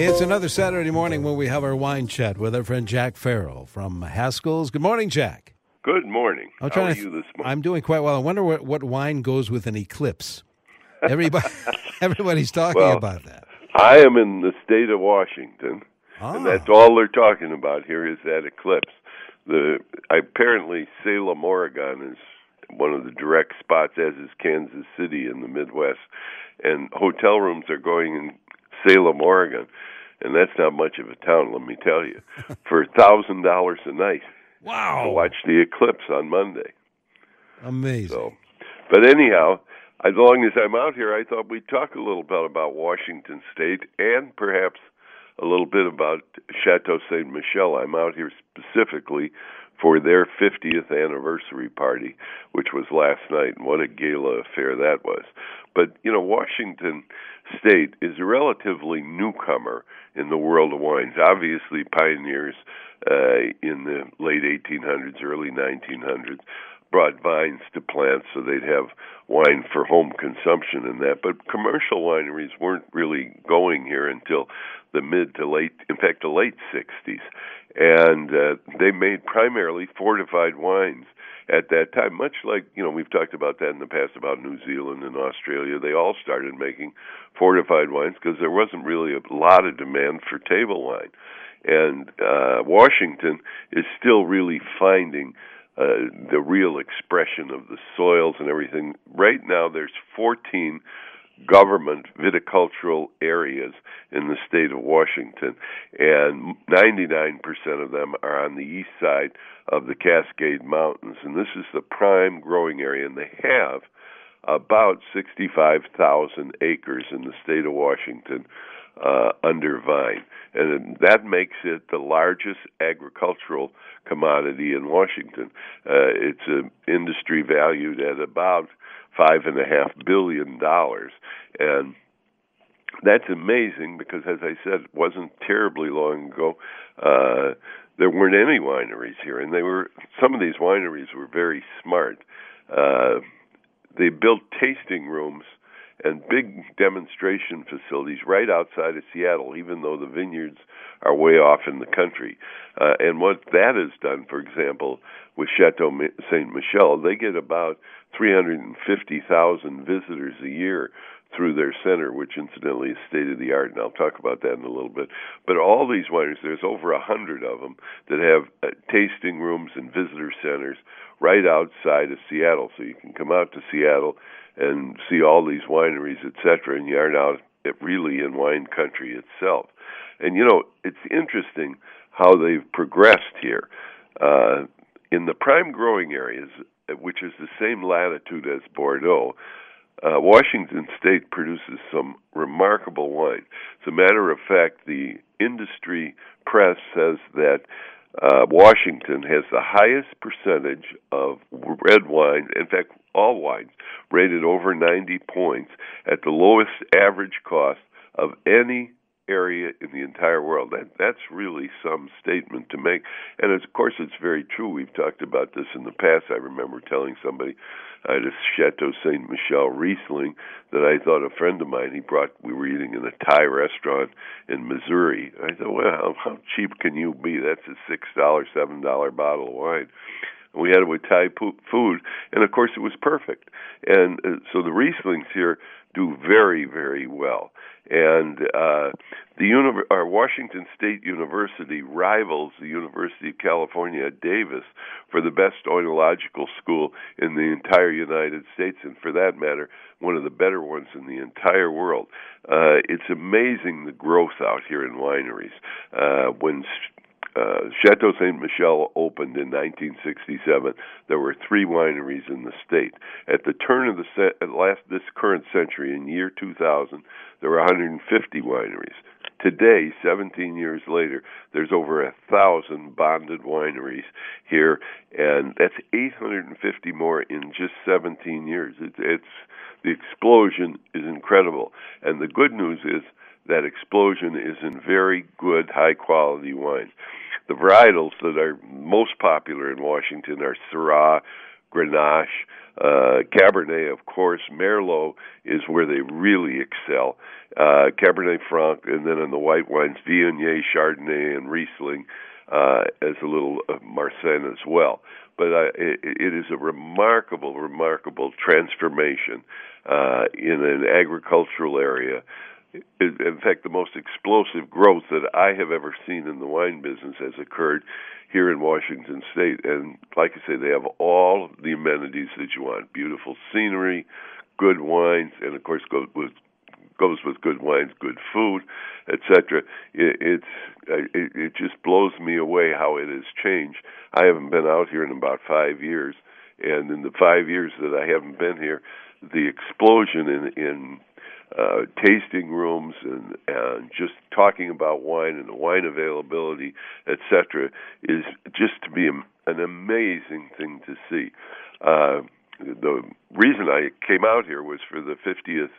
It's another Saturday morning when we have our wine chat with our friend Jack Farrell from Haskell's. Good morning, Jack. Good morning. I'm How are to you this morning? I'm doing quite well. I wonder what, what wine goes with an eclipse. Everybody, everybody's talking Well, about that. I am in the state of Washington, Ah, and that's all they're talking about here is that eclipse. The apparently Salem, Oregon, is one of the direct spots, as is Kansas City in the Midwest, and hotel rooms are going in Salem, Oregon, and that's not much of a town, let me tell you, for a thousand dollars a night Wow! to watch the eclipse on Monday. amazing. So, but anyhow, as long as I'm out here, I thought we'd talk a little bit about Washington State and perhaps a little bit about Chateau Saint Michelle. I'm out here specifically for their 50th anniversary party, which was last night, and what a gala affair that was. But you know, Washington State is a relatively newcomer in the world of wines. Obviously, pioneers uh, in the late 1800s, early 1900s brought vines to plants so they'd have wine for home consumption and that. But commercial wineries weren't really going here until the mid to late, in fact, the late 60s. And uh, they made primarily fortified wines at that time, much like, you know, we've talked about that in the past about New Zealand and Australia. They all started making fortified wines because there wasn't really a lot of demand for table wine. And uh, Washington is still really finding uh, the real expression of the soils and everything. Right now, there's 14 government viticultural areas in the state of Washington, and 99% of them are on the east side of the Cascade Mountains. And this is the prime growing area, and they have about 65,000 acres in the state of Washington uh, under vine. And that makes it the largest agricultural commodity in Washington. Uh, it's an industry valued at about five and a half billion dollars, and that's amazing because, as I said, it wasn't terribly long ago. Uh, there weren't any wineries here, and they were some of these wineries were very smart. Uh, they built tasting rooms and big demonstration facilities right outside of Seattle, even though the vineyards are way off in the country. Uh, and what that has done, for example, with Chateau Saint Michelle, they get about 350,000 visitors a year through their center, which incidentally is state of the art, and I'll talk about that in a little bit. But all these wineries, there's over a hundred of them that have uh, tasting rooms and visitor centers right outside of Seattle, so you can come out to Seattle and see all these wineries, etc., and you aren't out really in wine country itself. And you know, it's interesting how they've progressed here. Uh, in the prime growing areas, which is the same latitude as Bordeaux, uh, Washington State produces some remarkable wine. As a matter of fact, the industry press says that uh, Washington has the highest percentage of red wine, in fact, all wines, rated over 90 points at the lowest average cost of any area in the entire world. That that's really some statement to make. And of course it's very true. We've talked about this in the past. I remember telling somebody I had a Chateau Saint Michelle Riesling that I thought a friend of mine he brought we were eating in a Thai restaurant in Missouri. I thought, Well, how cheap can you be? That's a six dollar, seven dollar bottle of wine. We had it with Thai food, and of course it was perfect. And uh, so the Rieslings here do very, very well. And uh, the uni- our Washington State University rivals the University of California at Davis for the best oenological school in the entire United States, and for that matter, one of the better ones in the entire world. Uh, it's amazing the growth out here in wineries. Uh, when uh, Chateau Saint Michelle opened in 1967. There were three wineries in the state. At the turn of the se- last this current century, in year 2000, there were 150 wineries. Today, 17 years later, there's over a thousand bonded wineries here, and that's 850 more in just 17 years. It, it's the explosion is incredible, and the good news is that explosion is in very good, high quality wines. The varietals that are most popular in Washington are Syrah, Grenache, uh, Cabernet, of course. Merlot is where they really excel. Uh, Cabernet Franc, and then in the white wines, Viognier, Chardonnay, and Riesling, uh, as a little uh, Marsanne as well. But uh, it, it is a remarkable, remarkable transformation uh, in an agricultural area in fact, the most explosive growth that I have ever seen in the wine business has occurred here in Washington State. And like I say, they have all the amenities that you want: beautiful scenery, good wines, and of course, goes with goes with good wines, good food, etc. It, it's it, it just blows me away how it has changed. I haven't been out here in about five years, and in the five years that I haven't been here, the explosion in in uh, tasting rooms and, and just talking about wine and the wine availability, etc., is just to be an amazing thing to see. Uh, the reason I came out here was for the 50th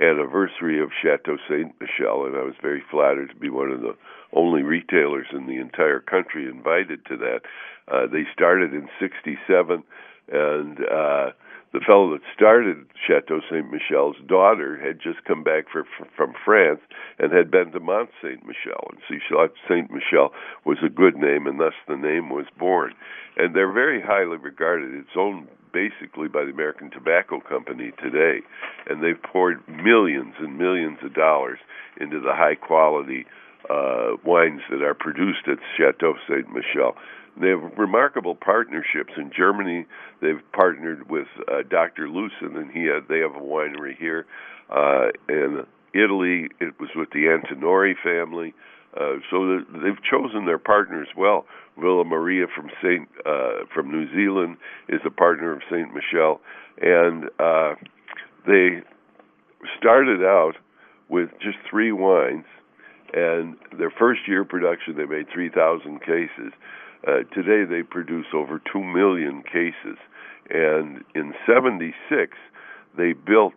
anniversary of Chateau Saint Michelle, and I was very flattered to be one of the only retailers in the entire country invited to that. Uh, they started in '67, and uh, the fellow that started Chateau Saint Michelle's daughter had just come back for, from France and had been to Mont Saint Michel, and she thought Saint Michel was a good name, and thus the name was born. And they're very highly regarded. It's owned basically by the American Tobacco Company today, and they've poured millions and millions of dollars into the high quality uh, wines that are produced at Chateau Saint Michelle. They have remarkable partnerships in Germany. They've partnered with uh, Dr. Loosen, and he had, they have a winery here. Uh, in Italy, it was with the Antinori family. Uh, so they've chosen their partners well. Villa Maria from Saint uh, from New Zealand is a partner of Saint Michelle, and uh, they started out with just three wines. And their first year production, they made 3,000 cases. Uh, today they produce over 2 million cases. And in 76, they built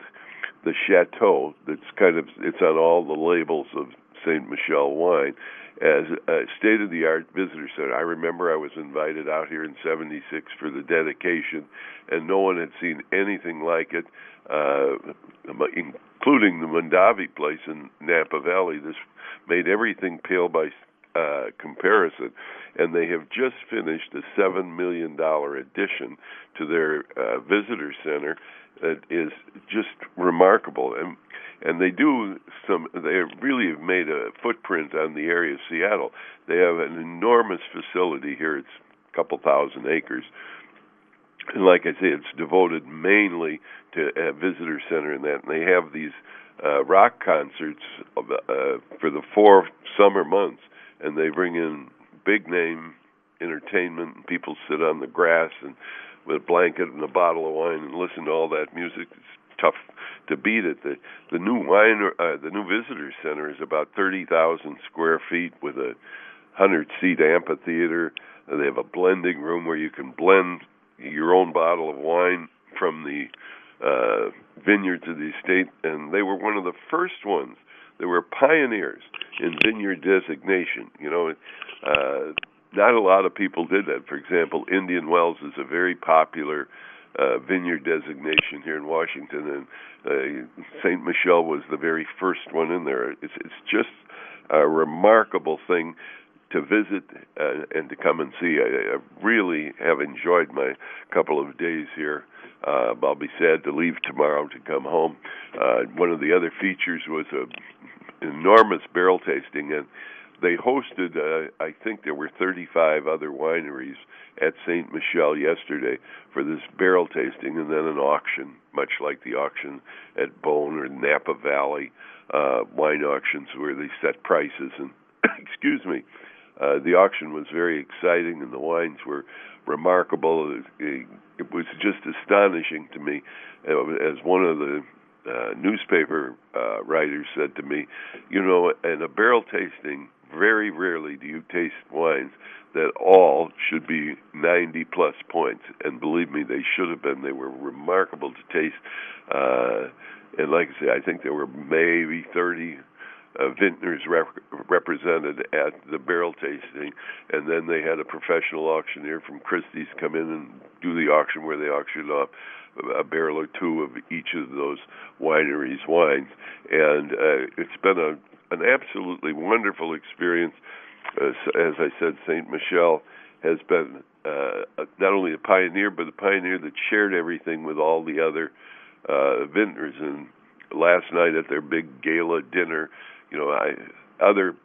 the chateau that's kind of it's on all the labels of Saint Michelle wine as a state of the art visitor center. I remember I was invited out here in 76 for the dedication and no one had seen anything like it uh including the Mondavi place in Napa Valley. This made everything pale by uh, comparison, and they have just finished a seven million dollar addition to their uh, visitor center that is just remarkable. And and they do some. They really have made a footprint on the area of Seattle. They have an enormous facility here. It's a couple thousand acres. And like I say, it's devoted mainly to a visitor center and that. And they have these uh, rock concerts uh, for the four summer months and they bring in big name entertainment and people sit on the grass and with a blanket and a bottle of wine and listen to all that music it's tough to beat it the the new wine uh, the new visitor center is about 30,000 square feet with a 100 seat amphitheater they have a blending room where you can blend your own bottle of wine from the uh vineyards of the estate and they were one of the first ones they were pioneers in vineyard designation. You know, uh, not a lot of people did that. For example, Indian Wells is a very popular uh, vineyard designation here in Washington, and uh, Saint Michelle was the very first one in there. It's it's just a remarkable thing to visit uh, and to come and see. I, I really have enjoyed my couple of days here. Uh, I'll be sad to leave tomorrow to come home. Uh, one of the other features was a enormous barrel tasting, and they hosted. Uh, I think there were 35 other wineries at Saint Michelle yesterday for this barrel tasting, and then an auction, much like the auction at Beaune or Napa Valley uh, wine auctions, where they set prices. And excuse me, uh, the auction was very exciting, and the wines were remarkable. It, was just astonishing to me uh, as one of the uh, newspaper uh, writer said to me, you know, in a barrel tasting, very rarely do you taste wines that all should be 90 plus points. And believe me, they should have been. They were remarkable to taste. Uh, and like I say, I think there were maybe 30 uh, vintners rep- represented at the barrel tasting, and then they had a professional auctioneer from Christie's come in and do the auction where they auctioned off a barrel or two of each of those wineries' wines, and uh, it's been a an absolutely wonderful experience. Uh, as I said, Saint Michelle has been uh, not only a pioneer, but a pioneer that shared everything with all the other uh, vintners. And last night at their big gala dinner, you know, I other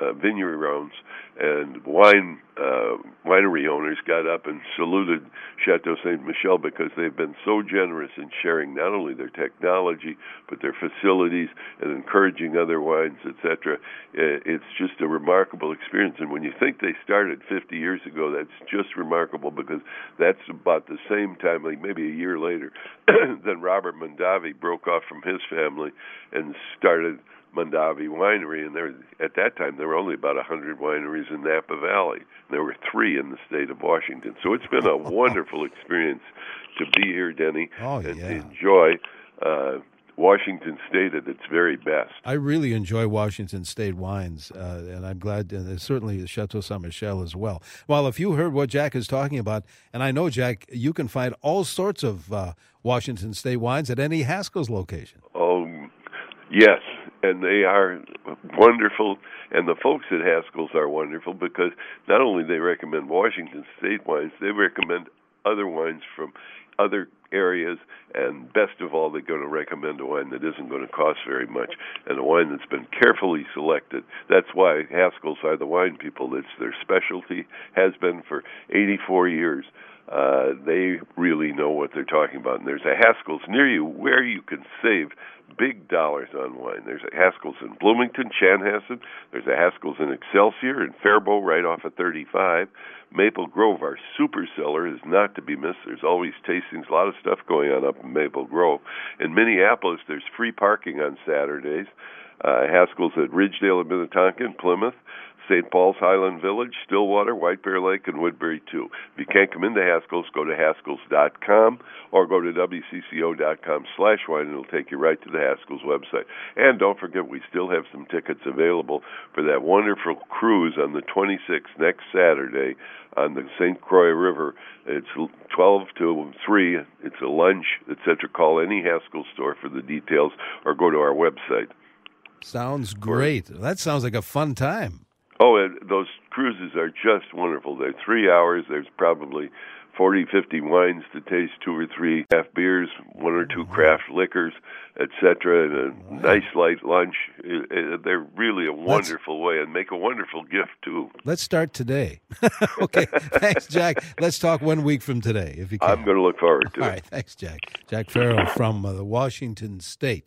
uh, vineyard owners and wine uh, winery owners got up and saluted Chateau Saint Michelle because they've been so generous in sharing not only their technology but their facilities and encouraging other wines, etc. It's just a remarkable experience. And when you think they started 50 years ago, that's just remarkable because that's about the same time, like maybe a year later, than Robert Mondavi broke off from his family and started Mondavi Winery, and there at that time there were only about a hundred wineries in Napa Valley. There were three in the state of Washington, so it's been a wonderful experience to be here, Denny, oh, and yeah. enjoy. Uh, Washington State at its very best. I really enjoy Washington State wines, uh, and I'm glad, and certainly Chateau Saint Michelle as well. Well, if you heard what Jack is talking about, and I know, Jack, you can find all sorts of uh, Washington State wines at any Haskell's location. Oh, yes, and they are wonderful. And the folks at Haskell's are wonderful because not only they recommend Washington State wines, they recommend other wines from other areas, and best of all, they're going to recommend a wine that isn't going to cost very much and a wine that's been carefully selected. That's why Haskell's are the wine people. It's their specialty, has been for 84 years. Uh, they really know what they're talking about. And there's a Haskell's near you where you can save big dollars on wine. There's a Haskell's in Bloomington, Chanhassen. There's a Haskell's in Excelsior and Faribault right off of 35. Maple Grove, our super cellar, is not to be missed. There's always tastings, a lot of stuff going on up in Maple Grove. In Minneapolis, there's free parking on Saturdays. Uh, Haskell's at Ridgedale and Minnetonka in Plymouth. St. Paul's Highland Village, Stillwater, White Bear Lake, and Woodbury too. If you can't come into Haskell's, go to Haskells.com or go to WCCO.com slash wine and it'll take you right to the Haskell's website. And don't forget, we still have some tickets available for that wonderful cruise on the 26th next Saturday on the St. Croix River. It's 12 to 3. It's a lunch, etc. Call any Haskell store for the details or go to our website. Sounds great. That sounds like a fun time. Oh, and those cruises are just wonderful. They're three hours. There's probably 40, 50 wines to taste, two or three craft beers, one or two craft liquors, etc., and a nice light lunch. They're really a wonderful Let's, way and make a wonderful gift, too. Let's start today. okay. thanks, Jack. Let's talk one week from today, if you can. I'm going to look forward to All it. All right. Thanks, Jack. Jack Farrell from uh, Washington State.